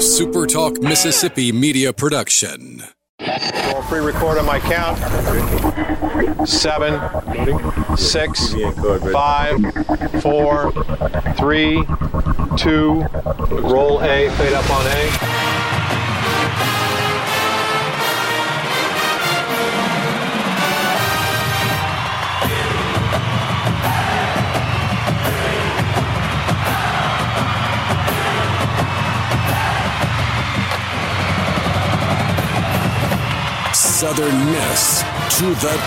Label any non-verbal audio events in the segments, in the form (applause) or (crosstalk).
SuperTalk Mississippi media production. I'll pre-record on my count. Seven, six, five, four, three, two. Roll A. Fade up on A. To the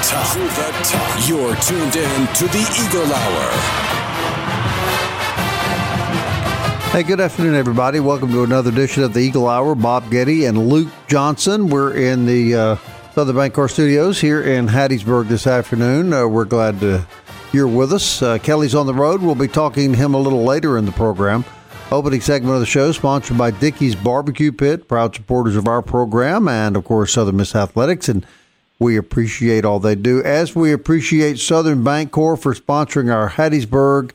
top. To the top. You're tuned in to the Eagle Hour. Hey, good afternoon, everybody. Welcome to another edition of the Eagle Hour. Bob Getty and Luke Johnson. We're in the uh, Southern Bancorp Studios here in Hattiesburg this afternoon. Uh, we're glad to you're with us. Uh, Kelly's on the road. We'll be talking to him a little later in the program. Opening segment of the show sponsored by Dickey's Barbecue Pit, proud supporters of our program, and of course Southern Miss Athletics. And we appreciate all they do, as we appreciate Southern Bancorp for sponsoring our Hattiesburg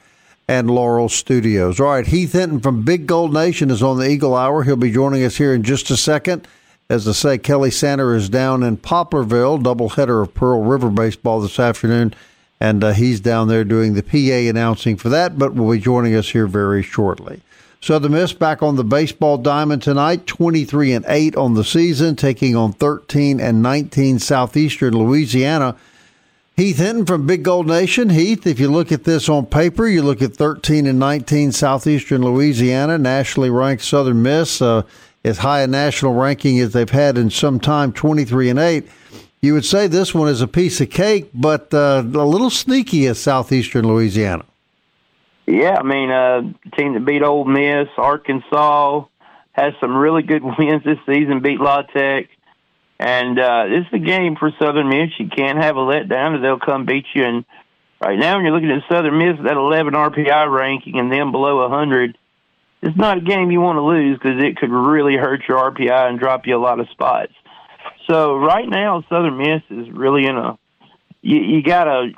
and Laurel studios. All right, Heath Hinton from Big Gold Nation is on the Eagle Hour. He'll be joining us here in just a second. As I say, Kelly Sanders is down in Poplarville, doubleheader of Pearl River baseball this afternoon, and uh, he's down there doing the PA announcing for that, but will be joining us here very shortly. Southern Miss back on the baseball diamond tonight, 23 and 8 on the season, taking on 13 and 19 Southeastern Louisiana. Heath Hinton from Big Gold Nation. Heath, if you look at this on paper, you look at 13 and 19 Southeastern Louisiana, nationally ranked Southern Miss, uh, as high a national ranking as they've had in some time, 23 and 8. You would say this one is a piece of cake, but uh, a little sneaky as Southeastern Louisiana. Yeah, I mean, uh, team that beat Ole Miss, Arkansas, has some really good (laughs) wins this season. Beat La Tech, and uh, this is a game for Southern Miss. You can't have a letdown, or they'll come beat you. And right now, when you're looking at Southern Miss, that 11 RPI ranking, and them below 100, it's not a game you want to lose because it could really hurt your RPI and drop you a lot of spots. So right now, Southern Miss is really in a you, you gotta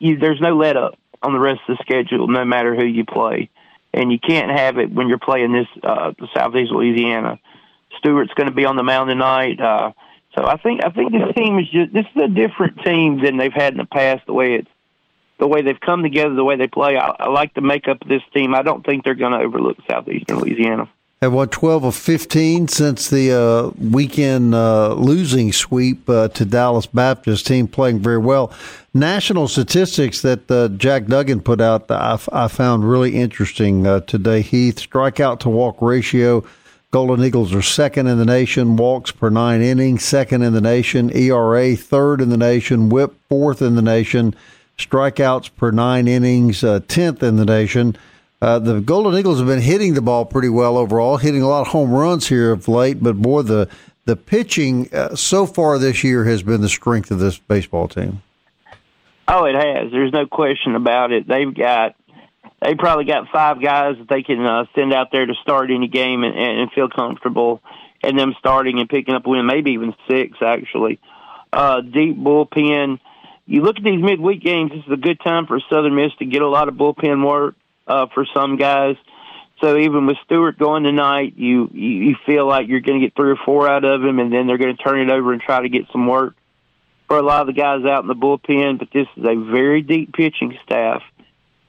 there's no let up on the rest of the schedule, no matter who you play. And you can't have it when you're playing this uh, Southeast Louisiana. Stuart's going to be on the mound tonight. Uh, so I think I think this team is just this is a different team than they've had in the past. The way it's the way they've come together, the way they play. I, I like the makeup of this team. I don't think they're going to overlook Southeastern Louisiana have won 12 of 15 since the uh, weekend uh, losing sweep uh, to Dallas Baptist team playing very well. National statistics that uh, Jack Duggan put out, I, I found really interesting uh, today. Heath strikeout to walk ratio. Golden Eagles are second in the nation, walks per nine innings, second in the nation, ERA third in the nation, WHIP fourth in the nation, strikeouts per nine innings, uh, tenth in the nation. Uh, the Golden Eagles have been hitting the ball pretty well overall, hitting a lot of home runs here of late. But boy, the the pitching uh, so far this year has been the strength of this baseball team. Oh, it has. There's no question about it. They've got they probably got five guys that they can uh, send out there to start any game and, and feel comfortable and them starting and picking up a win, maybe even six actually. Uh, deep bullpen. You look at these midweek games. This is a good time for Southern Miss to get a lot of bullpen work uh, for some guys. So even with Stuart going tonight, you you feel like you're going to get three or four out of him, and then they're going to turn it over and try to get some work for a lot of the guys out in the bullpen. But this is a very deep pitching staff,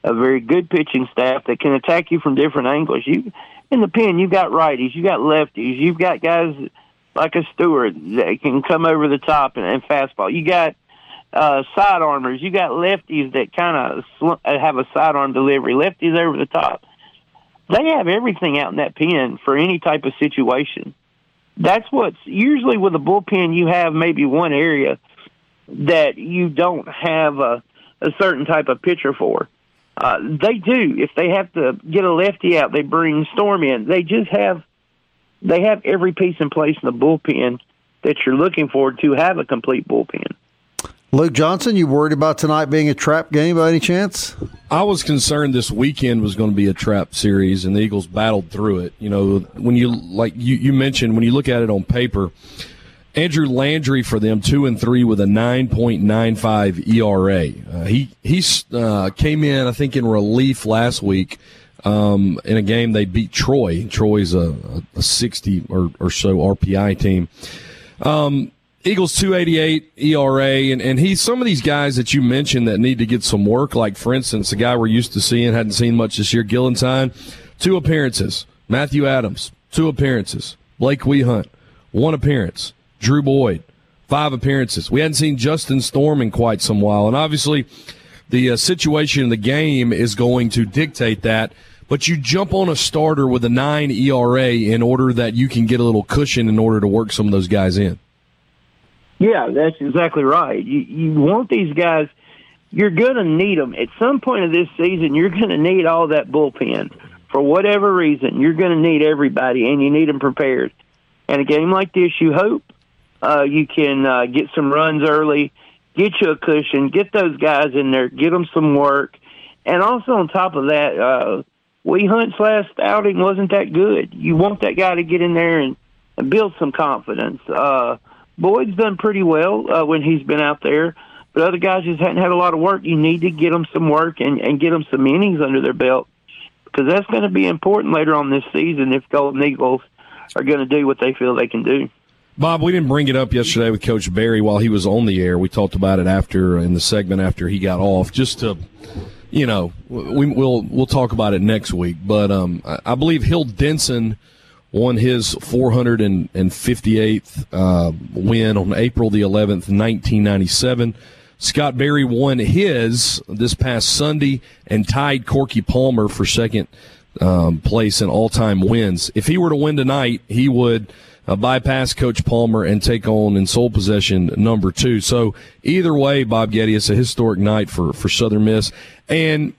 a very good pitching staff that can attack you from different angles. You in the pen, you've got righties, you've got lefties, you've got guys like a Stuart that can come over the top and, and fastball. You got uh, side. You got lefties that kind of sl- have a sidearm delivery. Lefties over the top. They have everything out in that pen for any type of situation. That's what's usually with a bullpen. You have maybe one area that you don't have a, a certain type of pitcher for. Uh, they do. If they have to get a lefty out, they bring Storm in. They just have they have every piece in place in the bullpen that you're looking for to have a complete bullpen. Luke Johnson, you worried about tonight being a trap game by any chance? I was concerned this weekend was going to be a trap series, and the Eagles battled through it. You know, when you like you, you mentioned when you look at it on paper, Andrew Landry for them two and three with a nine point nine five ERA. Uh, he he uh, came in I think in relief last week um, in a game they beat Troy. Troy's a, a 60 or, or so RPI team. Um, Eagles 288 ERA, and, and he's some of these guys that you mentioned that need to get some work, like, for instance, the guy we're used to seeing, hadn't seen much this year, Gillentine, two appearances. Matthew Adams, two appearances. Blake Wehunt, one appearance. Drew Boyd, five appearances. We hadn't seen Justin Storm in quite some while, and obviously the uh, situation in the game is going to dictate that. But you jump on a starter with a nine ERA in order that you can get a little cushion in order to work some of those guys in. Yeah, that's exactly right. You you want these guys. You're going to need them at some point of this season. You're going to need all that bullpen for whatever reason. You're going to need everybody, and you need them prepared. And a game like this, you hope uh, you can uh, get some runs early, get you a cushion, get those guys in there, get them some work, and also on top of that, uh, Wehunt's last outing wasn't that good. You want that guy to get in there and, and build some confidence. Uh, Boyd's done pretty well uh, when he's been out there, but other guys just hadn't had a lot of work. You need to get them some work and, and get them some innings under their belt because that's going to be important later on this season if Golden Eagles are going to do what they feel they can do. Bob, we didn't bring it up yesterday with Coach Berry while he was on the air. We talked about it after in the segment after he got off, just to, you know, we, will we'll talk about it next week. But um, I believe Hill Denson won his 458th uh, win on April the 11th, 1997. Scott Berry won his this past Sunday and tied Corky Palmer for second um, place in all-time wins. If he were to win tonight, he would uh, bypass Coach Palmer and take on in sole possession number two. So either way, Bob Getty, it's a historic night for for Southern Miss. And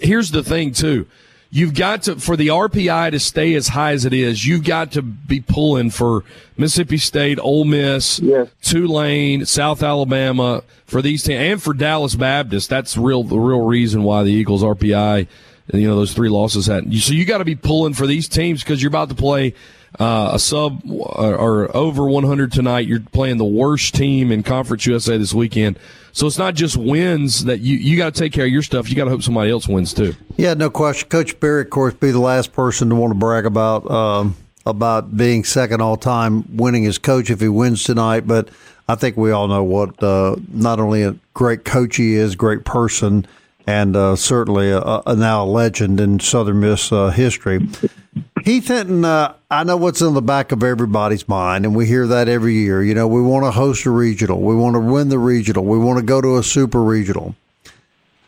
here's the thing too you've got to for the RPI to stay as high as it is. You've got to be pulling for Mississippi State, Ole Miss, yes. Tulane, South Alabama for these teams, and for Dallas Baptist. That's real the real reason why the Eagles RPI, you know, those three losses had. So you got to be pulling for these teams because you're about to play. Uh, a sub or, or over 100 tonight. You're playing the worst team in Conference USA this weekend. So it's not just wins that you you got to take care of your stuff. You got to hope somebody else wins too. Yeah, no question. Coach Berry, of course, be the last person to want to brag about um, about being second all time, winning as coach if he wins tonight. But I think we all know what uh, not only a great coach he is, great person, and uh, certainly a, a, now a legend in Southern Miss uh, history. Heath Hinton, uh, I know what's in the back of everybody's mind, and we hear that every year. You know, we want to host a regional, we want to win the regional, we want to go to a super regional.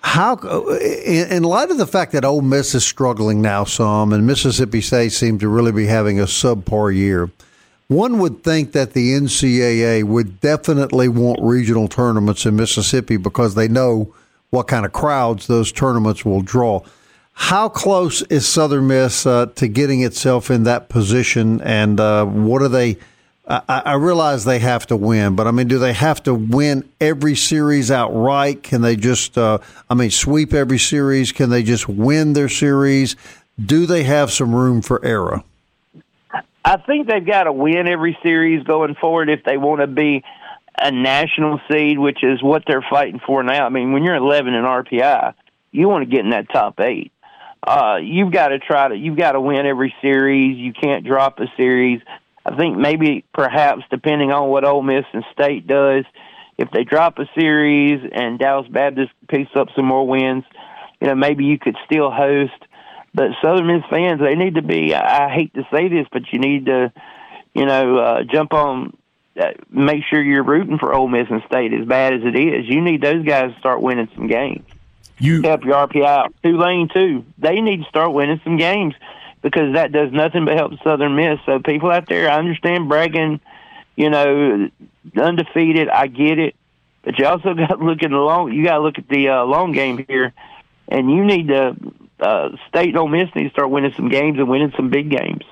How, in, in light of the fact that Ole Miss is struggling now some, and Mississippi State seems to really be having a subpar year, one would think that the NCAA would definitely want regional tournaments in Mississippi because they know what kind of crowds those tournaments will draw. How close is Southern Miss uh, to getting itself in that position, and uh, what are they? I, I, realize they have to win, but I mean, do they have to win every series outright? Can they just, uh, I mean, sweep every series? Can they just win their series? Do they have some room for error? I think they've got to win every series going forward if they want to be a national seed, which is what they're fighting for now. I mean, when you're 11 in RPI, you want to get in that top eight uh, you've got to try to you've got to win every series. You can't drop a series. I think maybe perhaps depending on what Ole Miss and State does, if they drop a series and Dallas Baptist picks up some more wins, you know maybe you could still host. But Southern Miss fans, they need to be. I hate to say this, but you need to, you know, uh, jump on. Uh, make sure you're rooting for Ole Miss and State as bad as it is. You need those guys to start winning some games you help your RPI out. Tulane too. They need to start winning some games because that does nothing but help Southern Miss. So people out there, I understand bragging, you know, undefeated. I get it, but you also (laughs) got to look at the long. You got to look at the uh, long game here, and you need to. Uh, State and Ole Miss need to start winning some games and winning some big games.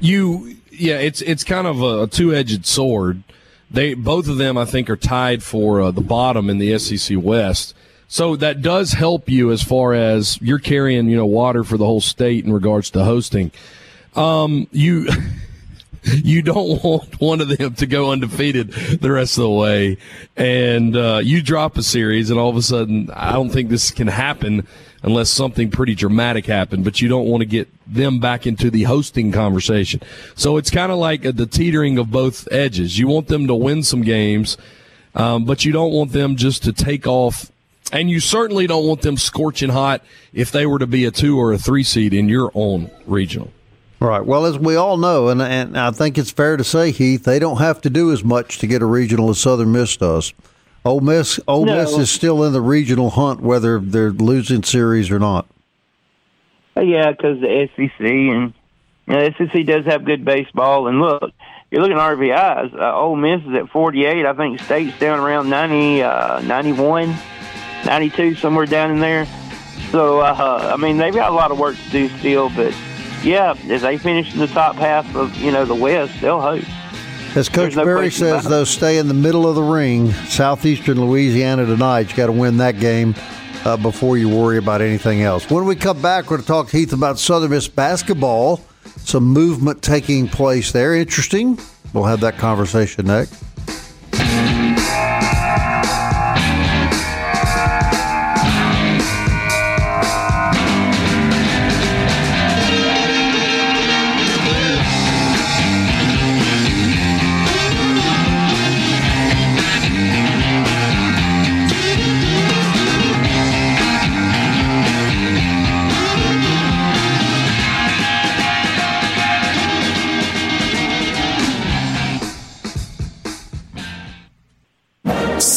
You, yeah, it's it's kind of a two edged sword. They both of them, I think, are tied for uh, the bottom in the SEC West. So that does help you as far as you're carrying, you know, water for the whole state in regards to hosting. Um, you. (laughs) you don't want one of them to go undefeated the rest of the way, and uh, you drop a series, and all of a sudden, I don't think this can happen unless something pretty dramatic happened, but you don't want to get them back into the hosting conversation. So it's kind of like the teetering of both edges. You want them to win some games, um, but you don't want them just to take off. And you certainly don't want them scorching hot if they were to be a two or a three seed in your own regional. Right. Well, as we all know, and, and I think it's fair to say, Heath, they don't have to do as much to get a regional as Southern Miss does. Ole Miss, Ole no. Miss is still in the regional hunt, whether they're losing series or not. Uh, yeah, because the SEC and you know, SEC does have good baseball. And look, you're looking at RPIs. Uh, Ole Miss is at 48. I think State's down around 90, uh, 91, 92, somewhere down in there. So, uh, I mean, they've got a lot of work to do still, but yeah, if they finish in the top half of you know the West, they'll host. As Coach no Berry says, though, stay in the middle of the ring. Southeastern Louisiana tonight. You got to win that game uh, before you worry about anything else. When we come back, we're going to talk to Heath about Southern Miss basketball. Some movement taking place there. Interesting. We'll have that conversation next.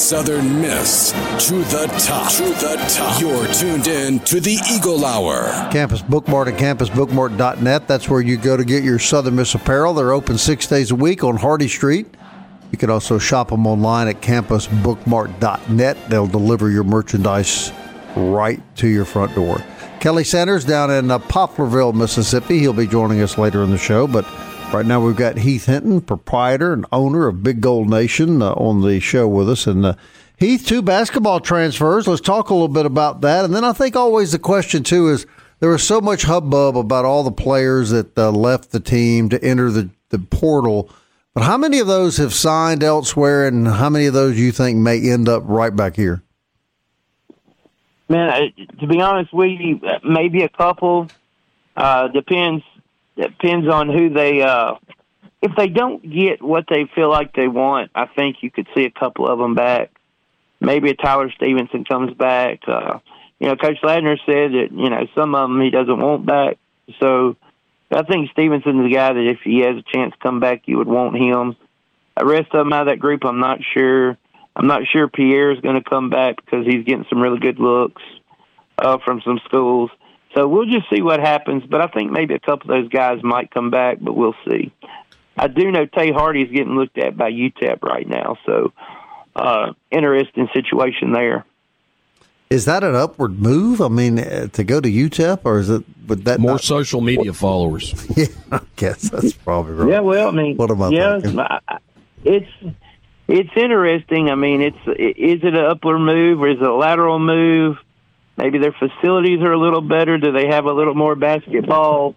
Southern Miss to the top. To the top. You're tuned in to the Eagle Hour. Campus Bookmart and campusbookmart.net. That's where you go to get your Southern Miss apparel. They're open six days a week on Hardy Street. You can also shop them online at campusbookmart.net. They'll deliver your merchandise right to your front door. Kelly Sanders down in uh, Poplarville, Mississippi. He'll be joining us later in the show, but Right now, we've got Heath Hinton, proprietor and owner of Big Gold Nation, uh, on the show with us. And uh, Heath, two basketball transfers. Let's talk a little bit about that. And then I think always the question, too, is there was so much hubbub about all the players that uh, left the team to enter the, the portal. But how many of those have signed elsewhere, and how many of those you think may end up right back here? Man, to be honest with you, maybe a couple. Uh, depends depends on who they. Uh, if they don't get what they feel like they want, I think you could see a couple of them back. Maybe a Tyler Stevenson comes back. Uh, you know, Coach Ladner said that you know some of them he doesn't want back. So I think Stevenson's the guy that if he has a chance to come back, you would want him. The rest of them out of that group, I'm not sure. I'm not sure Pierre is going to come back because he's getting some really good looks uh, from some schools. So we'll just see what happens. But I think maybe a couple of those guys might come back, but we'll see. I do know Tay Hardy is getting looked at by UTEP right now, so uh, interesting situation there. Is that an upward move? I mean, uh, to go to UTEP, or is it? Would that more not, social media followers? (laughs) Yeah, I guess that's probably right. Yeah, well, I mean, what am I yeah, thinking? it's it's interesting. I mean, it's is it an upward move or is it a lateral move? Maybe their facilities are a little better. Do they have a little more basketball?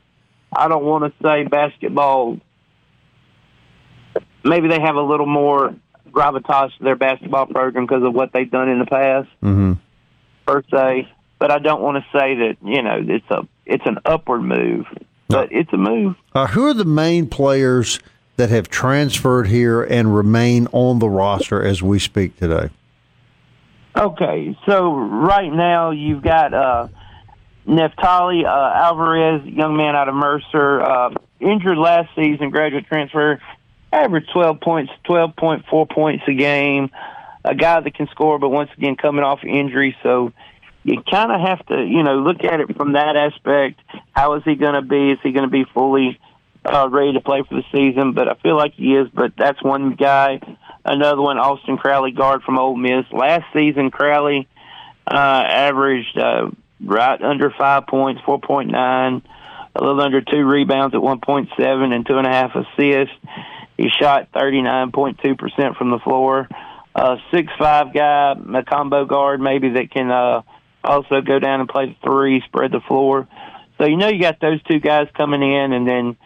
I don't want to say basketball. Maybe they have a little more gravitas to their basketball program because of what they've done in the past, mm-hmm. per se. But I don't want to say that you know it's a it's an upward move, but it's a move. Uh, who are the main players that have transferred here and remain on the roster as we speak today? Okay, so right now you've got uh, Neftali uh, Alvarez, young man out of Mercer, uh, injured last season, graduate transfer, averaged 12 points, 12.4 points a game. A guy that can score, but once again coming off injury, so you kind of have to, you know, look at it from that aspect. How is he going to be? Is he going to be fully uh, ready to play for the season? But I feel like he is. But that's one guy. Another one, Austin Crowley, guard from Ole Miss. Last season, Crowley uh, averaged uh, right under five points, 4.9, a little under two rebounds at 1.7, and two and a half assists. He shot 39.2% from the floor. Uh, six five guy, a combo guard maybe that can uh, also go down and play the three, spread the floor. So you know you got those two guys coming in, and then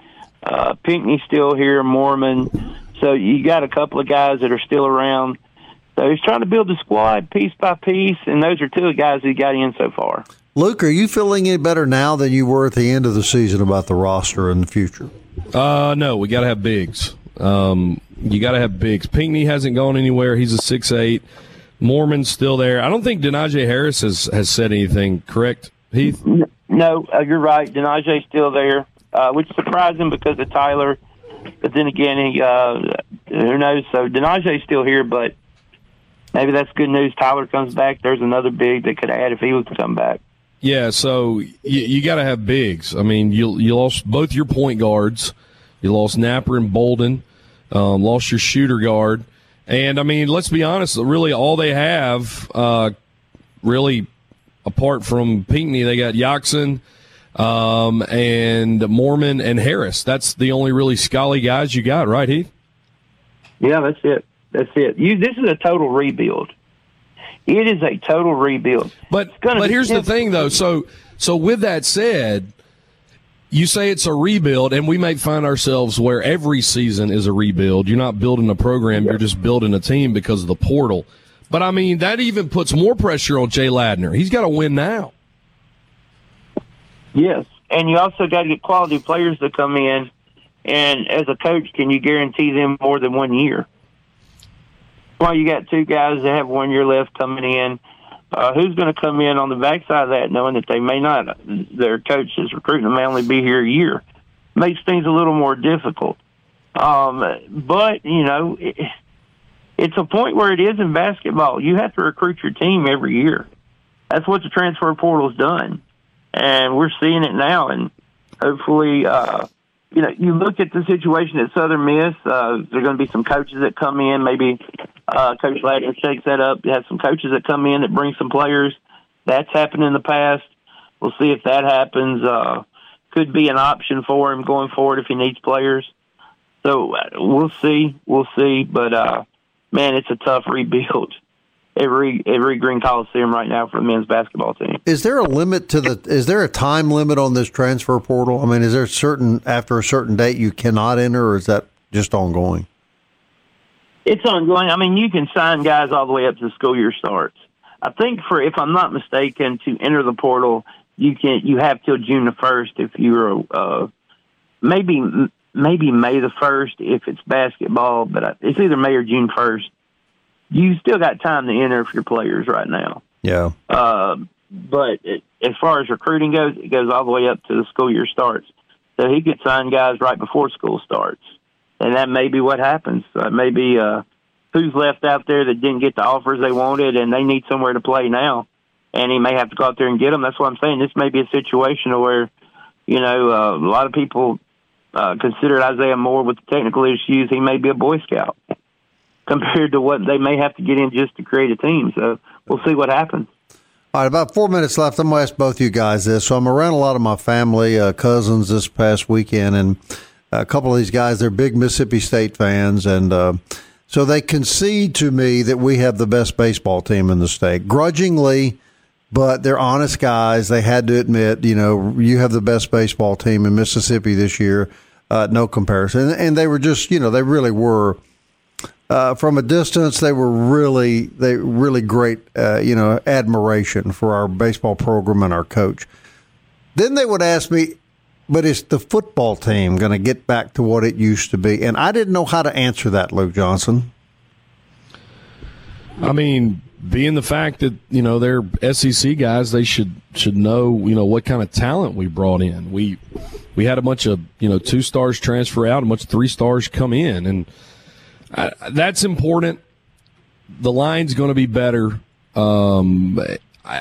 uh, Pinckney still here, Moorman, so you got a couple of guys that are still around. So he's trying to build the squad piece by piece, and those are two of the guys he got in so far. Luke, are you feeling any better now than you were at the end of the season about the roster and the future? Uh, no, we got to have bigs. Um, you got to have bigs. Pinckney hasn't gone anywhere. He's a six eight. Moorman's still there. I don't think Denijay Harris has, has said anything, correct, Heath? No, uh, you're right. Denijay's still there, uh, which is surprising because of Tyler. But then again, he, uh, who knows? So Denijay's still here, but maybe that's good news. Tyler comes back. There's another big that could add if he was to come back. Yeah, so you, you got to have bigs. I mean, you you lost both your point guards. You lost Napper and Bolden. Um, lost your shooter guard. And I mean, let's be honest. Really, all they have, uh, really, apart from Pinckney, they got Yaxon, um, and Moorman and Harris. That's the only really Scully guys you got, right, Heath? Yeah, that's it. That's it. You. This is a total rebuild. It is a total rebuild. But but here's the thing, though. So so with that said, you say it's a rebuild, and we may find ourselves where every season is a rebuild. You're not building a program; you're just building a team because of the portal. But I mean, that even puts more pressure on Jay Ladner. He's got to win now. Yes, and you also got to get quality players to come in. And as a coach, can you guarantee them more than one year? Well, you got two guys that have one year left coming in. Uh, who's going to come in on the backside of that, knowing that they may not, their coach is recruiting them, may only be here a year, makes things a little more difficult. Um, but you know, it, it's a point where it is in basketball. You have to recruit your team every year. That's what the transfer portal's done, and we're seeing it now. And hopefully, uh, you know, you look at the situation at Southern Miss. Uh, there are going to be some coaches that come in. Maybe uh, Coach Ladner shakes that up. You have some coaches that come in that bring some players. That's happened in the past. We'll see if that happens. Uh, could be an option for him going forward if he needs players. So uh, we'll see. We'll see. But uh, man, it's a tough rebuild every every Green Coliseum right now for the men's basketball team. Is there a limit to the? Is there a time limit on this transfer portal? I mean, is there certain after a certain date you cannot enter, or is that just ongoing? It's ongoing. I mean, you can sign guys all the way up to the school year starts. I think for if I'm not mistaken, to enter the portal, you can you have till June the first if you're uh, maybe maybe May the first if it's basketball, but it's either May or June first you still got time to enter for your players right now. Yeah. Uh, but it, as far as recruiting goes, it goes all the way up to the school year starts. So he could sign guys right before school starts, and that may be what happens. Uh, maybe uh, who's left out there that didn't get the offers they wanted, and they need somewhere to play now, and he may have to go out there and get them. That's what I'm saying. This may be a situation where, you know, uh, a lot of people uh, consider Isaiah Moore with the technical issues. He may be a Boy Scout compared to what they may have to get in just to create a team. So we'll see what happens. All right, about four minutes left. I'm going to ask both you guys this. So I'm around a lot of my family, uh, cousins this past weekend, and a couple of these guys, they're big Mississippi State fans, and uh, so they concede to me that we have the best baseball team in the state, grudgingly, but they're honest guys. They had to admit, you know, you have the best baseball team in Mississippi this year, uh, no comparison. And they were just, you know, they really were uh, from a distance, they were really they really great, uh, you know, admiration for our baseball program and our coach. Then they would ask me, "But is the football team going to get back to what it used to be?" And I didn't know how to answer that, Luke Johnson. I mean, being the fact that you know they're SEC guys, they should should know you know what kind of talent we brought in. We we had a bunch of you know two stars transfer out, a bunch of three stars come in, and uh, that's important. The line's going to be better. Um,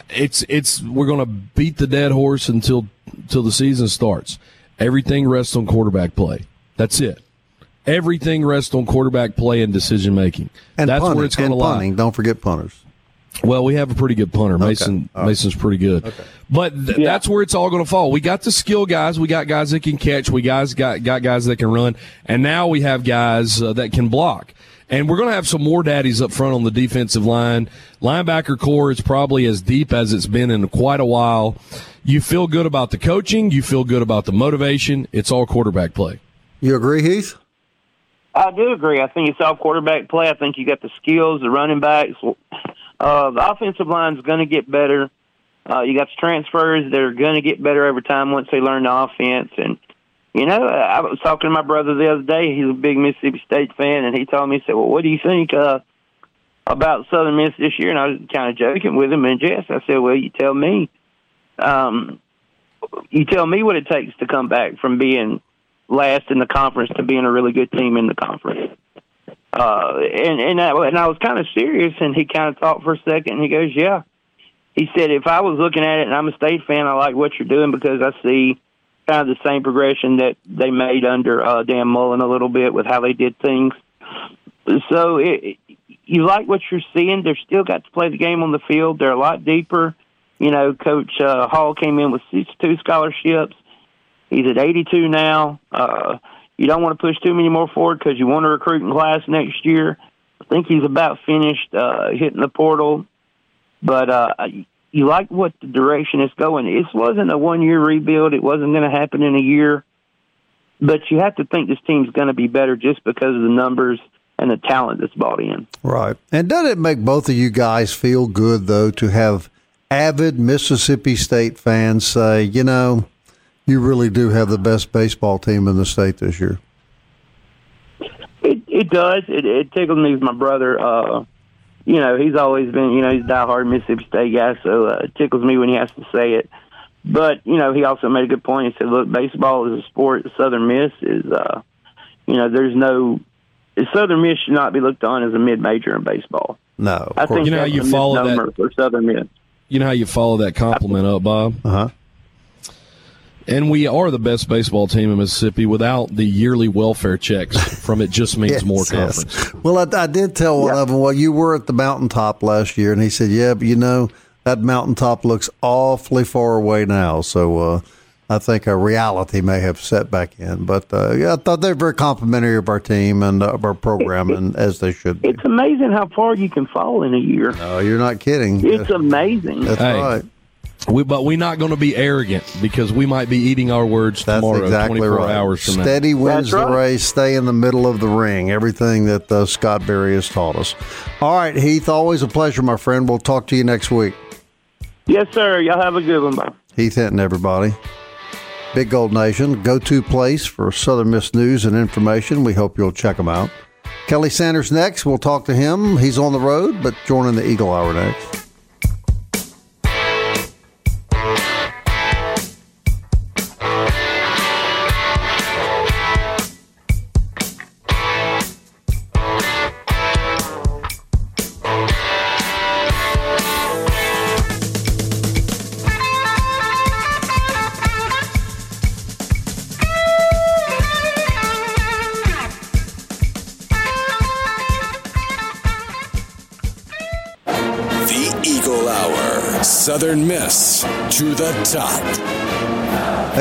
it's it's we're going to beat the dead horse until until the season starts. Everything rests on quarterback play. That's it. Everything rests on quarterback play and decision making. And that's punting, where it's going to lie. Don't forget punters. Well, we have a pretty good punter. Mason okay. Mason's pretty good. Okay. But th- yeah. that's where it's all going to fall. We got the skill guys. We got guys that can catch. We guys got got guys that can run. And now we have guys uh, that can block. And we're going to have some more daddies up front on the defensive line. Linebacker core is probably as deep as it's been in quite a while. You feel good about the coaching. You feel good about the motivation. It's all quarterback play. You agree, Heath? I do agree. I think it's all quarterback play. I think you got the skills, the running backs. Uh, the offensive line is going to get better. Uh, you got transfers that are going to get better every time once they learn the offense. And you know, I was talking to my brother the other day. He's a big Mississippi State fan, and he told me, he said, "Well, what do you think uh, about Southern Miss this year?" And I was kind of joking with him and Jess. I said, "Well, you tell me." Um, you tell me what it takes to come back from being last in the conference to being a really good team in the conference. Uh, and and I, and I was kind of serious, and he kind of thought for a second. And he goes, "Yeah." He said, "If I was looking at it, and I'm a state fan, I like what you're doing because I see kind of the same progression that they made under uh, Dan Mullen a little bit with how they did things. So it, you like what you're seeing. They're still got to play the game on the field. They're a lot deeper. You know, Coach uh, Hall came in with 62 scholarships. He's at 82 now. Uh, you don't want to push too many more forward because you want a recruiting class next year. I think he's about finished uh, hitting the portal, but uh, you like what the direction is going. This wasn't a one year rebuild. It wasn't going to happen in a year. But you have to think this team's going to be better just because of the numbers and the talent that's bought in. Right. And doesn't it make both of you guys feel good, though, to have avid Mississippi State fans say, you know, you really do have the best baseball team in the state this year? It, it does. It, it tickles me as my brother. Uh, you know, he's always been, you know, he's a diehard Mississippi State guy, so uh, it tickles me when he has to say it. But, you know, he also made a good point. He said, look, baseball is a sport. Southern Miss is, uh, you know, there's no, Southern Miss should not be looked on as a mid major in baseball. No. I think you know how you follow that for Southern Miss. You know how you follow that compliment up, Bob? Uh huh. And we are the best baseball team in Mississippi without the yearly welfare checks from it just means (laughs) yes, more conference. Yes. Well, I, I, did tell one of them, well, you were at the mountaintop last year. And he said, yeah, but you know, that mountaintop looks awfully far away now. So uh, I think a reality may have set back in. But uh, yeah, I thought they were very complimentary of our team and uh, of our program, and as they should be. It's amazing how far you can fall in a year. No, you're not kidding. It's amazing. That's Hey. right. We, but we're not going to be arrogant because we might be eating our words That's tomorrow, exactly 24 right. hours from now. Steady wins That's the right. race. Stay in the middle of the ring. Everything that uh, Scott Berry has taught us. All right, Heath. Always a pleasure, my friend. We'll talk to you next week. Yes, sir. Y'all have a good one. Bye. Heath Hinton, everybody. Big Gold Nation, go to place for Southern Miss news and information. We hope you'll check them out. Kelly Sanders next. We'll talk to him. He's on the road, but joining the Eagle Hour next.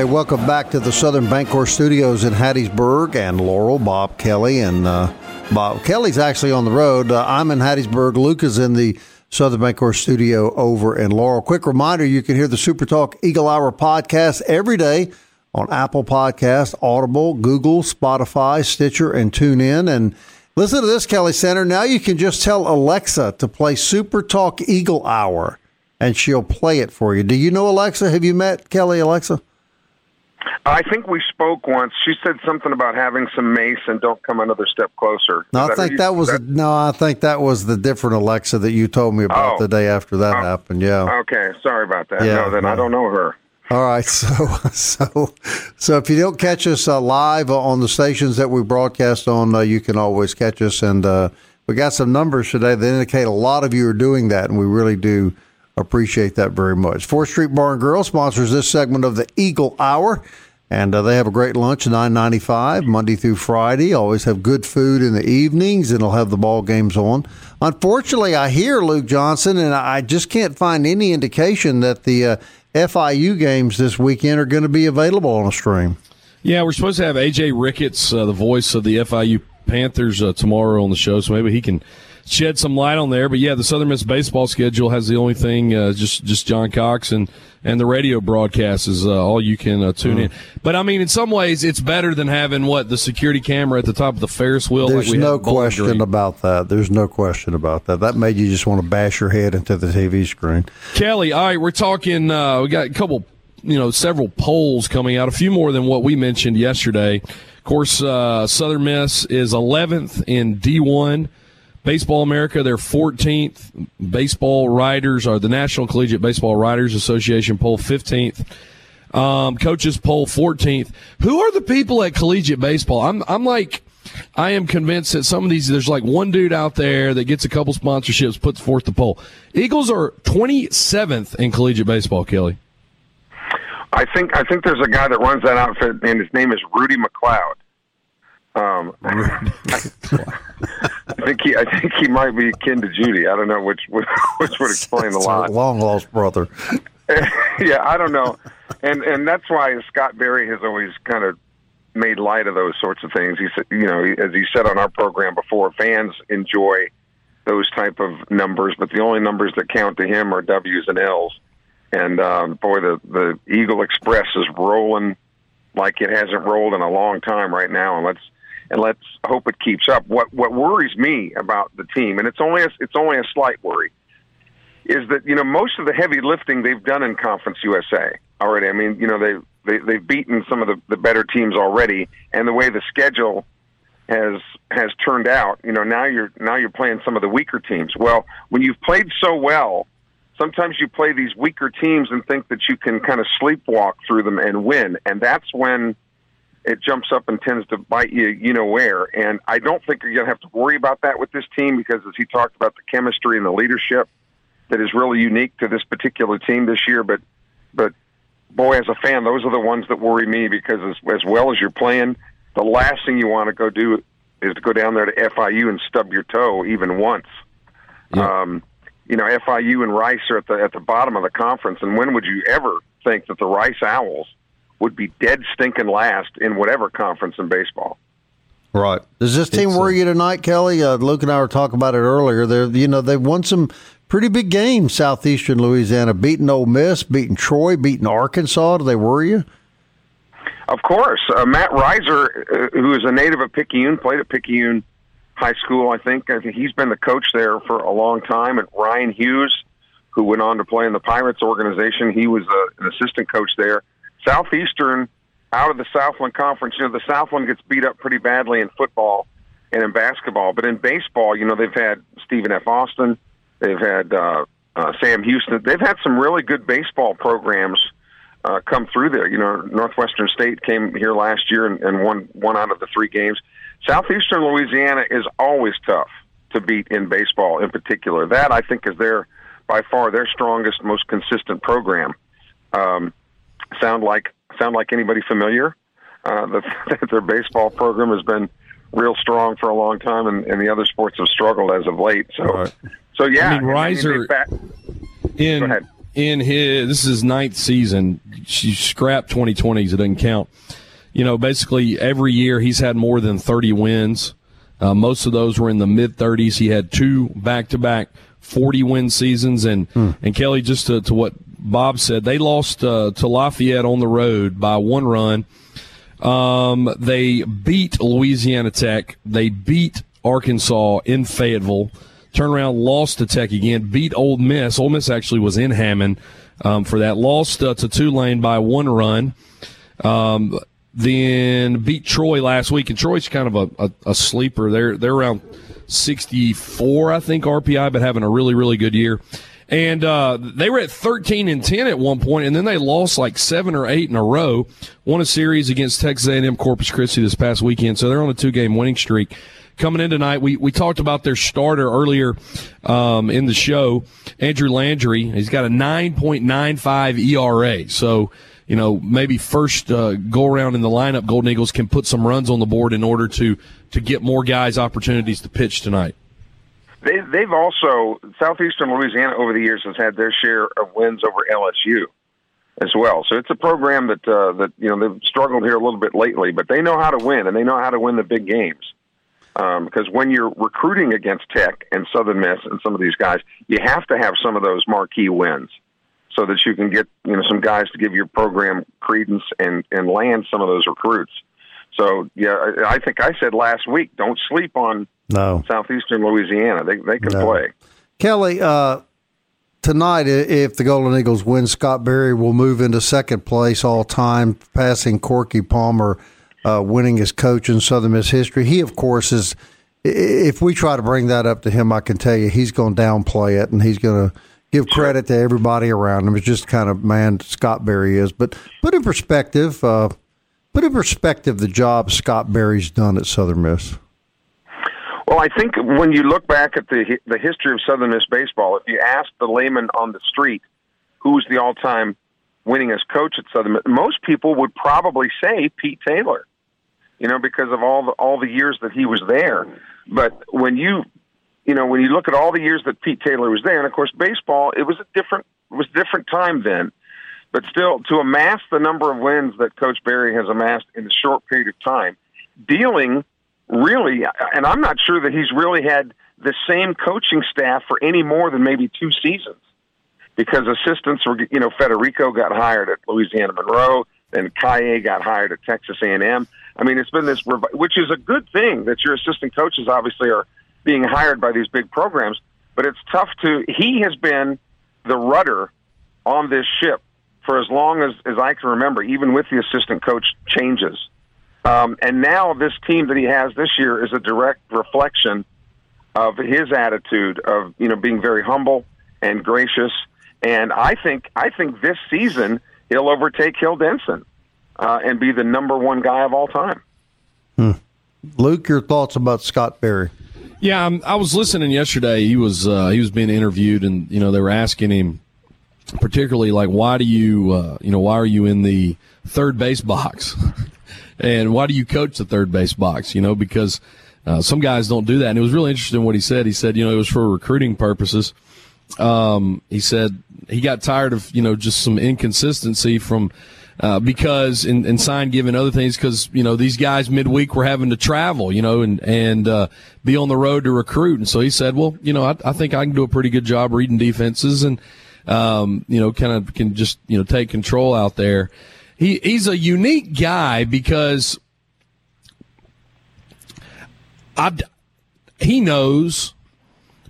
Welcome back to the Southern Bancorp Studios in Hattiesburg and Laurel, Bob Kelly, and uh, Bob Kelly's actually on the road. Uh, I'm in Hattiesburg. Luke is in the Southern Bancorp Studio over in Laurel. Quick reminder: you can hear the Super Talk Eagle Hour podcast every day on Apple Podcast, Audible, Google, Spotify, Stitcher, and TuneIn. And listen to this, Kelly Sanders. Now you can just tell Alexa to play Super Talk Eagle Hour, and she'll play it for you. Do you know Alexa? Have you met Kelly Alexa? I think we spoke once. She said something about having some mace and don't come another step closer. No, Is I think you- that was that- no. I think that was the different Alexa that you told me about Oh. the day after that Oh. happened. Yeah. Okay, sorry about that. Yeah, no, then I don't know her. All right. (laughs) So so so if you don't catch us uh, live on the stations that we broadcast on, uh, you can always catch us. And uh, we got some numbers today that indicate a lot of you are doing that, and we really do appreciate that very much. Fourth Street Bar and Grill sponsors this segment of the Eagle Hour. And uh, they have a great lunch, nine ninety five, Monday through Friday. Always have good food in the evenings, and they'll have the ball games on. Unfortunately, I hear Luke Johnson, and I just can't find any indication that the uh, FIU games this weekend are going to be available on a stream. Yeah, we're supposed to have AJ Ricketts, uh, the voice of the FIU Panthers, uh, tomorrow on the show, so maybe he can shed some light on there. But yeah, the Southern Miss baseball schedule has the only thing uh, just just John Cox and and the radio broadcast is uh, all you can uh, tune mm. in. But I mean, in some ways, it's better than having what the security camera at the top of the Ferris wheel. There's like no question Green. about that. There's no question about that. That made you just want to bash your head into the TV screen. Kelly, all right, we're talking. Uh, we got a couple, you know, several polls coming out. A few more than what we mentioned yesterday. Of course, uh, Southern Miss is 11th in D1. Baseball America, they're 14th. Baseball Writers are the National Collegiate Baseball Writers Association poll 15th. Um, coaches poll 14th. Who are the people at collegiate baseball? I'm, I'm like, I am convinced that some of these, there's like one dude out there that gets a couple sponsorships, puts forth the poll. Eagles are 27th in collegiate baseball, Kelly. I think I think there's a guy that runs that outfit, and his name is Rudy McLeod. Um, (laughs) (laughs) I, think he, I think he might be kin to Judy. I don't know which which, (laughs) which would explain a lot. Long lost brother. yeah, I don't know, and and that's why Scott Berry has always kind of made light of those sorts of things. He said, you know, as he said on our program before, fans enjoy those type of numbers, but the only numbers that count to him are W's and L's. And um, boy, the the Eagle Express is rolling like it hasn't rolled in a long time right now, and let's and let's hope it keeps up. What what worries me about the team, and it's only a, it's only a slight worry, is that you know most of the heavy lifting they've done in Conference USA already. I mean, you know they they they've beaten some of the, the better teams already, and the way the schedule has has turned out, you know now you're now you're playing some of the weaker teams. Well, when you've played so well. Sometimes you play these weaker teams and think that you can kind of sleepwalk through them and win, and that's when it jumps up and tends to bite you, you know where. And I don't think you're going to have to worry about that with this team because, as he talked about, the chemistry and the leadership that is really unique to this particular team this year. But, but boy, as a fan, those are the ones that worry me because as, as well as you're playing, the last thing you want to go do is to go down there to FIU and stub your toe even once. Yeah. Um, you know, FIU and Rice are at the at the bottom of the conference, and when would you ever think that the Rice Owls would be dead stinking last in whatever conference in baseball. Right. Does this team worry you tonight, Kelly? Uh, Luke and I were talking about it earlier. They're, you know, they've won some pretty big games. Southeastern Louisiana, beating Ole Miss, beating Troy, beating Arkansas. Do they worry you? Of course. Uh, Matt Riser, uh, who is a native of Picayune, played at Picayune High School. I think. I think he's been the coach there for a long time. And Ryan Hughes, who went on to play in the Pirates organization, he was uh, an assistant coach there. Southeastern out of the Southland Conference. You know, the Southland gets beat up pretty badly in football and in basketball, but in baseball, you know, they've had Stephen F. Austin, they've had uh, uh, Sam Houston, they've had some really good baseball programs uh, come through there. You know, Northwestern State came here last year and, and won one out of the three games. Southeastern Louisiana is always tough to beat in baseball, in particular. That I think is their by far their strongest, most consistent program. Um, sound like sound like anybody familiar? Uh, that (laughs) their baseball program has been real strong for a long time, and, and the other sports have struggled as of late. So, right. so yeah, I mean, Riser in in his this is ninth season. She scrapped 2020s; it doesn't count. You know, basically every year he's had more than 30 wins. Uh, most of those were in the mid 30s. He had two back to back 40 win seasons, and hmm. and Kelly, just to, to what Bob said they lost uh, to Lafayette on the road by one run. Um, they beat Louisiana Tech. They beat Arkansas in Fayetteville. Turn around, lost to Tech again. Beat Ole Miss. Ole Miss actually was in Hammond um, for that. Lost uh, to Tulane by one run. Um, then beat Troy last week, and Troy's kind of a, a, a sleeper. They're they're around 64, I think, RPI, but having a really really good year and uh, they were at 13 and 10 at one point, and then they lost like seven or eight in a row. Won a series against Texas A&M Corpus Christi this past weekend, so they're on a two-game winning streak. Coming in tonight, we, we talked about their starter earlier um, in the show, Andrew Landry. He's got a 9.95 ERA, so you know maybe first uh, go around in the lineup, Golden Eagles can put some runs on the board in order to to get more guys opportunities to pitch tonight. They, they've also southeastern Louisiana over the years has had their share of wins over LSU as well. So it's a program that uh, that you know they've struggled here a little bit lately, but they know how to win and they know how to win the big games. because um, when you're recruiting against Tech and Southern Miss and some of these guys, you have to have some of those marquee wins so that you can get you know some guys to give your program credence and and land some of those recruits. So yeah, I think I said last week, don't sleep on no southeastern Louisiana. They they can no. play. Kelly, uh, tonight, if the Golden Eagles win, Scott Berry will move into second place all time, passing Corky Palmer uh, winning as coach in Southern Miss history. He, of course, is. If we try to bring that up to him, I can tell you he's going to downplay it and he's going to give credit to everybody around him. It's just kind of man Scott Berry is. But put in perspective, uh, put in perspective the job Scott Berry's done at Southern Miss. Well, I think when you look back at the the history of Southern Miss baseball, if you ask the layman on the street who's the all time winningest coach at Southern Miss, most people would probably say Pete Taylor you know, because of all the all the years that he was there. But when you you know, when you look at all the years that Pete Taylor was there, and of course baseball, it was a different it was a different time then. But still, to amass the number of wins that Coach Berry has amassed in a short period of time, dealing really, and I'm not sure that he's really had the same coaching staff for any more than maybe two seasons, because assistants were, you know, Federico got hired at Louisiana Monroe, then Kaye got hired at Texas A&M. I mean, it's been this, which is a good thing that your assistant coaches obviously are being hired by these big programs. But it's tough to. He has been the rudder on this ship for as long as, as I can remember, even with the assistant coach changes. Um, and now this team that he has this year is a direct reflection of his attitude of you know being very humble and gracious. And I think I think this season he'll overtake Hill Denson uh, and be the number one guy of all time. Hmm. Luke, your thoughts about Scott Berry? Yeah, um, I was listening yesterday. He was uh, he was being interviewed, and you know they were asking him particularly like, why do you uh, you know why are you in the third base box, (laughs) and why do you coach the third base box? You know because uh, some guys don't do that, and it was really interesting what he said. He said you know it was for recruiting purposes. Um, he said he got tired of you know just some inconsistency from uh, because and sign giving other things because you know these guys midweek were having to travel, you know, and and uh, be on the road to recruit. And so he said, well, you know, I, I think I can do a pretty good job reading defenses and um, you know, kind of can just you know take control out there. He he's a unique guy because I he knows,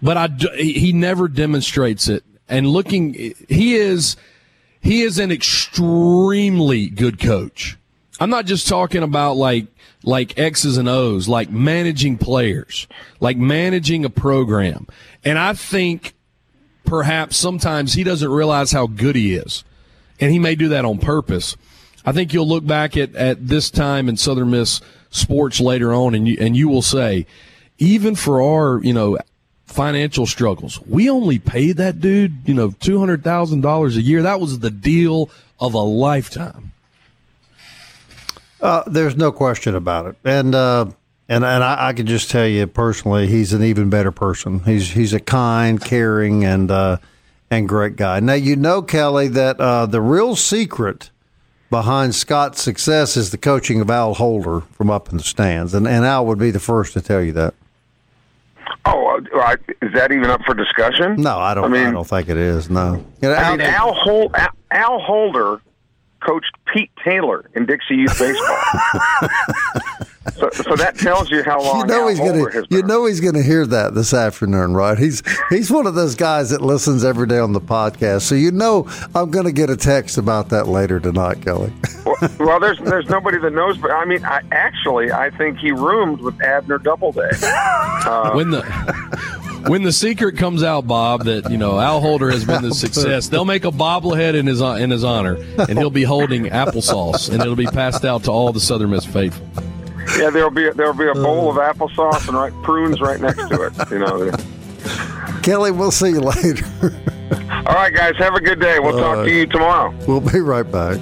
but I he never demonstrates it. And looking, he is he is an extremely good coach. I'm not just talking about like like X's and O's, like managing players, like managing a program. And I think perhaps sometimes he doesn't realize how good he is. And he may do that on purpose. I think you'll look back at, at this time in Southern Miss sports later on and you, and you will say, even for our, you know, financial struggles. We only paid that dude, you know, two hundred thousand dollars a year. That was the deal of a lifetime. Uh, there's no question about it, and uh, and and I, I, can just tell you personally, he's an even better person. He's he's a kind, caring, and uh, and great guy. Now you know, Kelly, that uh, the real secret behind Scott's success is the coaching of Al Holder from up in the stands, and and Al would be the first to tell you that. Oh, uh, is that even up for discussion? No, I don't. I, mean, I don't think it is. No. You know, I mean, Al, Hol- Al, Al Holder coached Pete Taylor in Dixie Youth (laughs) Baseball. (laughs) so, so that tells you how (laughs) long you know Al he's Holder gonna, You know he's going to hear that this afternoon, right? He's he's one of those guys that listens every day on the podcast. So you know I'm going to get a text about that later tonight, Kelly. well, well, there's there's nobody that knows, but I mean, I, actually, I think he roomed with Abner Doubleday. (laughs) Uh, when the when the secret comes out, Bob, that you know Al Holder has been the (laughs) success, they'll make a bobblehead in his in his honor, and he'll be holding applesauce, and it'll be passed out to all the Southern Miss faithful. Yeah, there'll be there'll be a bowl of uh. applesauce and right prunes right next to it. You know. Kelly, we'll see you later. all right, guys, have a good day. We'll talk to you tomorrow. We'll be right back.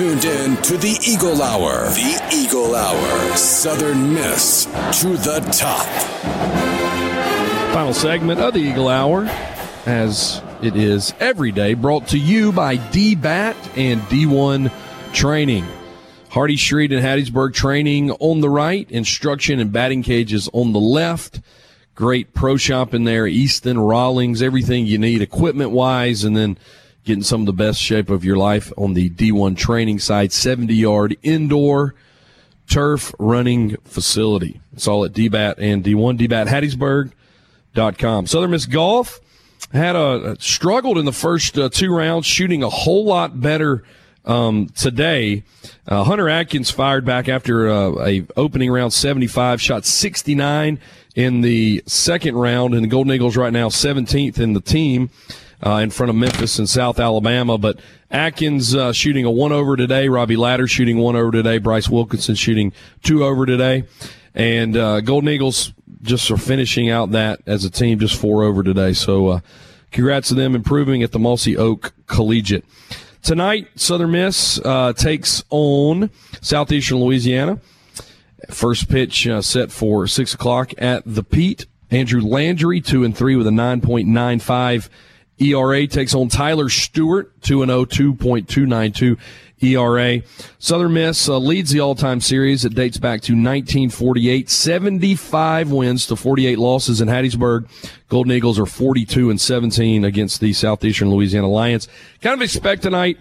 Tuned in to the Eagle Hour. The Eagle Hour. Southern Miss to the top. Final segment of the Eagle Hour, as it is every day, brought to you by DBAT and D1 Training. Hardy Street and Hattiesburg training on the right, instruction and batting cages on the left. Great pro shop in there, Easton, Rawlings, everything you need equipment wise, and then getting some of the best shape of your life on the D1 training side, 70 yard indoor turf running facility. It's all at DBAT and D1, DBAT Hattiesburg.com. Southern Miss Golf had a struggled in the first uh, two rounds, shooting a whole lot better um, today. Uh, Hunter Atkins fired back after uh, a opening round 75, shot 69 in the second round, and the Golden Eagles right now 17th in the team. Uh, in front of Memphis and South Alabama, but Atkins uh, shooting a one over today. Robbie Ladder shooting one over today. Bryce Wilkinson shooting two over today, and uh, Golden Eagles just are finishing out that as a team, just four over today. So, uh, congrats to them improving at the Mossy Oak Collegiate. Tonight, Southern Miss uh, takes on Southeastern Louisiana. First pitch uh, set for six o'clock at the Pete. Andrew Landry, two and three with a 9.95 ERA, takes on Tyler Stuart, 2 and 0, 2.292 ERA. Southern Miss uh, leads the all-time series. It dates back to 1948. 75 wins to 48 losses in Hattiesburg. Golden Eagles are 42 and 17 against the Southeastern Louisiana Alliance. Kind of expect tonight,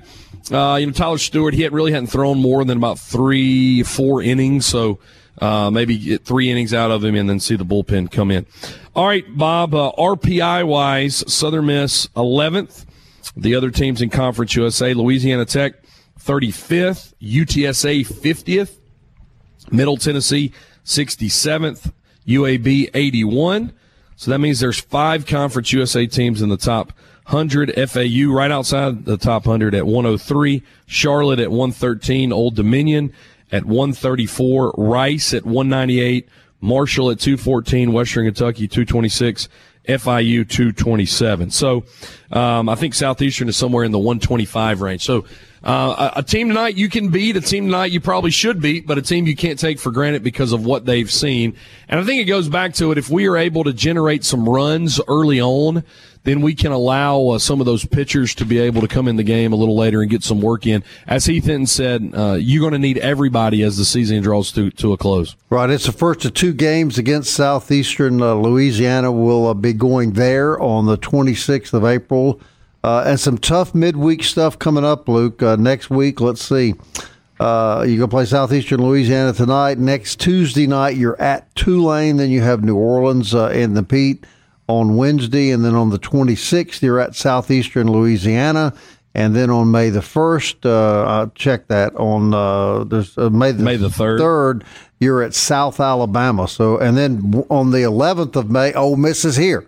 uh, you know, Tyler Stuart, he had really hadn't thrown more than about three, four innings. So, uh, maybe get three innings out of him and then see the bullpen come in. All right, Bob, uh, RPI wise, Southern Miss 11th. The other teams in Conference USA, Louisiana Tech 35th, UTSA 50th, Middle Tennessee 67th, UAB 81. So that means there's five Conference USA teams in the top 100. FAU right outside the top 100 at 103, Charlotte at 113, Old Dominion at 134, Rice at 198, Marshall at 214, Western Kentucky 226, FIU 227. So um, I think Southeastern is somewhere in the 125 range. So uh, a, a, team tonight you can beat, a team tonight you probably should beat, but a team you can't take for granted because of what they've seen. And I think it goes back to it. If we are able to generate some runs early on, then we can allow uh, some of those pitchers to be able to come in the game a little later and get some work in. As Heath Hinton said, uh, you're going to need everybody as the season draws to, to a close. Right. It's the first of two games against Southeastern uh, Louisiana. We'll uh, be going there on the 26th of April. Uh, and some tough midweek stuff coming up, Luke. Uh, next week, let's see. Uh, you're going to play Southeastern Louisiana tonight. Next Tuesday night, you're at Tulane. Then you have New Orleans uh, in the Pete on Wednesday. And then on the 26th, you're at Southeastern Louisiana. And then on May the 1st, uh, I'll check that on uh, there's, uh, May, the May the 3rd. 3rd, you're at South Alabama. So, and then on the 11th of May, Ole Miss is here.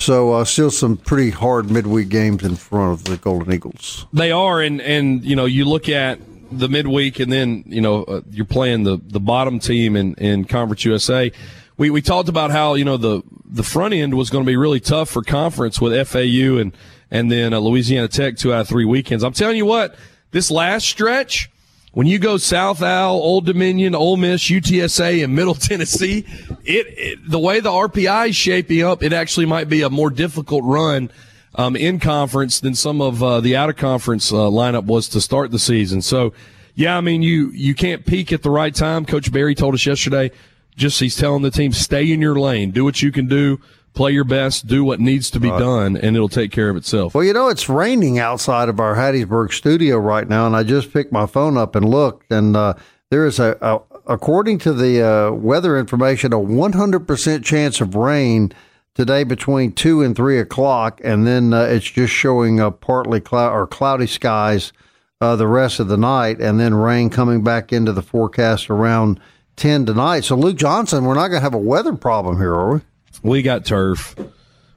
So uh, still some pretty hard midweek games in front of the Golden Eagles. They are, and and you know you look at the midweek, and then you know uh, you're playing the the bottom team in in Conference USA. We we talked about how you know the the front end was going to be really tough for conference with FAU and and then uh, Louisiana Tech two out of three weekends. I'm telling you what, this last stretch when you go South Al, Old Dominion, Ole Miss, UTSA, and Middle (laughs) Tennessee, it, it, the way the RPI is shaping up, it actually might be a more difficult run um, in conference than some of uh, the out of conference uh, lineup was to start the season. So, yeah, I mean, you you can't peak at the right time. Coach Berry told us yesterday. Just he's telling the team, stay in your lane, do what you can do play your best, do what needs to be done, and it'll take care of itself. Well, you know, it's raining outside of our Hattiesburg studio right now, and I just picked my phone up and looked, and uh, there is a, a, according to the uh, weather information, a 100% chance of rain today between 2 and 3 o'clock, and then uh, it's just showing uh, partly cloud or cloudy skies uh, the rest of the night, and then rain coming back into the forecast around 10 tonight. So, Luke Johnson, we're not going to have a weather problem here, are we? We got turf.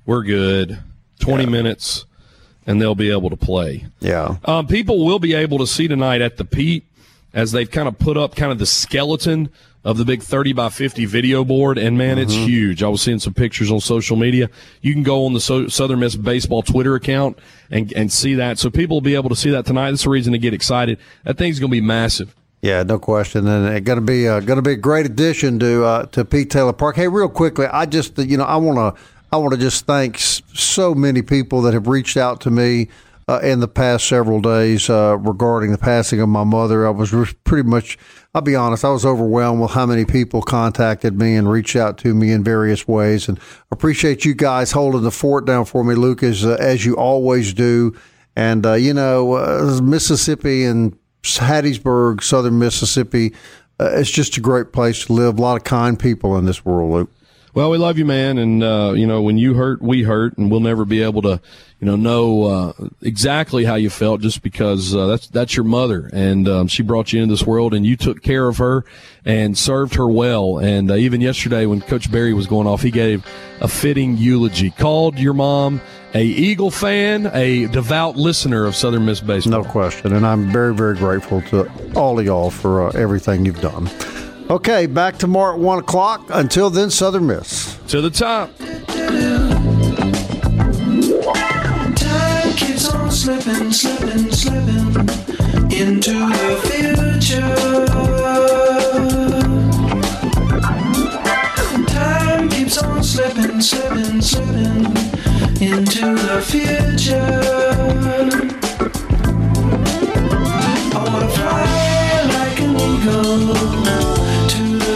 We're good. 20 yeah. minutes, and they'll be able to play. Yeah. Um, people will be able to see tonight at the Pete as they've kind of put up kind of the skeleton of the big 30 by 50 video board. And man, it's Mm-hmm. huge. I was seeing some pictures on social media. You can go on the so- Southern Miss baseball Twitter account and, and see that. So people will be able to see that tonight. That's a reason to get excited. That thing's going to be massive. Yeah, no question, and it's going to be uh, going to be a great addition to uh, to Pete Taylor Park. Hey, real quickly, I just you know I want to I want to just thank so many people that have reached out to me uh, in the past several days uh, regarding the passing of my mother. I was pretty much, I'll be honest, I was overwhelmed with how many people contacted me and reached out to me in various ways, and appreciate you guys holding the fort down for me, Lucas, uh, as you always do. And uh, you know, uh, Mississippi and Hattiesburg, Southern Mississippi. Uh, it's just a great place to live. A lot of kind people in this world, Luke. Well, we love you, man, and uh, you know when you hurt, we hurt, and we'll never be able to, you know, know uh, exactly how you felt just because uh, that's that's your mother, and um, she brought you into this world, and you took care of her and served her well. And uh, even yesterday, when Coach Berry was going off, he gave a fitting eulogy. Called your mom a Eagle fan, a devout listener of Southern Miss baseball. No question. And I'm very, very grateful to all of y'all for uh, everything you've done. Okay, back tomorrow at 1 o'clock. Until then, Southern Miss. To the top. Time keeps on slipping, slipping, slipping into the future. Time keeps on slipping, slipping, slipping into the future. I wanna fly like an eagle to the